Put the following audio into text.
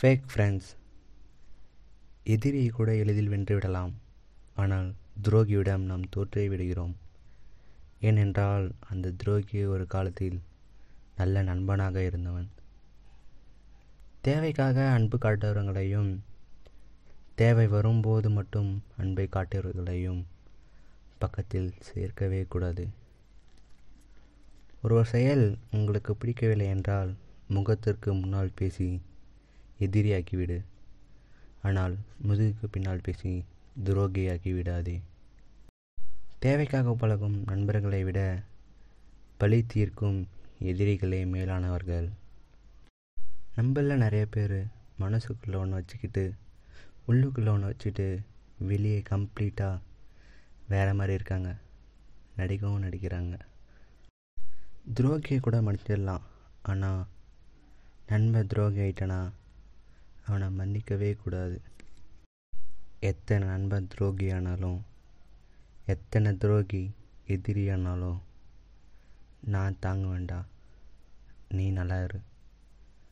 Fake friends எதிரியை கூட எளிதில் வென்றுவிடலாம் ஆனால் துரோகியிடம் நாம் தோற்றே விடுகிறோம். ஏனென்றால் அந்த துரோகி ஒரு காலத்தில் நல்ல நண்பனாக இருந்தவன். தேவைக்காக அன்பு காட்டுறவங்களையும் தேவை வரும்போது மட்டும் அன்பை காட்டுறவர்களையும் பக்கத்தில் சேர்க்கவே கூடாது. ஒருவர் செயல் உங்களுக்கு பிடிக்கவில்லை என்றால் முகத்திற்கு முன்னால் பேசி எதிரியாக்கிவிடு. ஆனால் முதுகுக்கு பின்னால் பேசி துரோகியாக்கி விடாதே தேவைக்காக பழகும் நண்பர்களை விட பழி தீர்க்கும் எதிரிகளே மேலானவர்கள். நம்மள நிறைய பேர் மனசுக்குள்ளே ஒன்று வச்சுக்கிட்டு உள்ளுக்குள்ளே ஒன்று வச்சுட்டு வெளியே கம்ப்ளீட்டாக வேறு மாதிரி இருக்காங்க. நடிக்கவும் நடிக்கிறாங்க. துரோகியை கூட மன்னிச்சிடலாம். ஆனால் நண்பர் துரோகி ஆயிட்டனா அவனை மன்னிக்கவே கூடாது. எத்தனை நண்பன் துரோகி ஆனாலும் எத்தனை துரோகி எதிரியானாலும் நான் தாங்க வேண்டாம். நீ நல்லா இரு.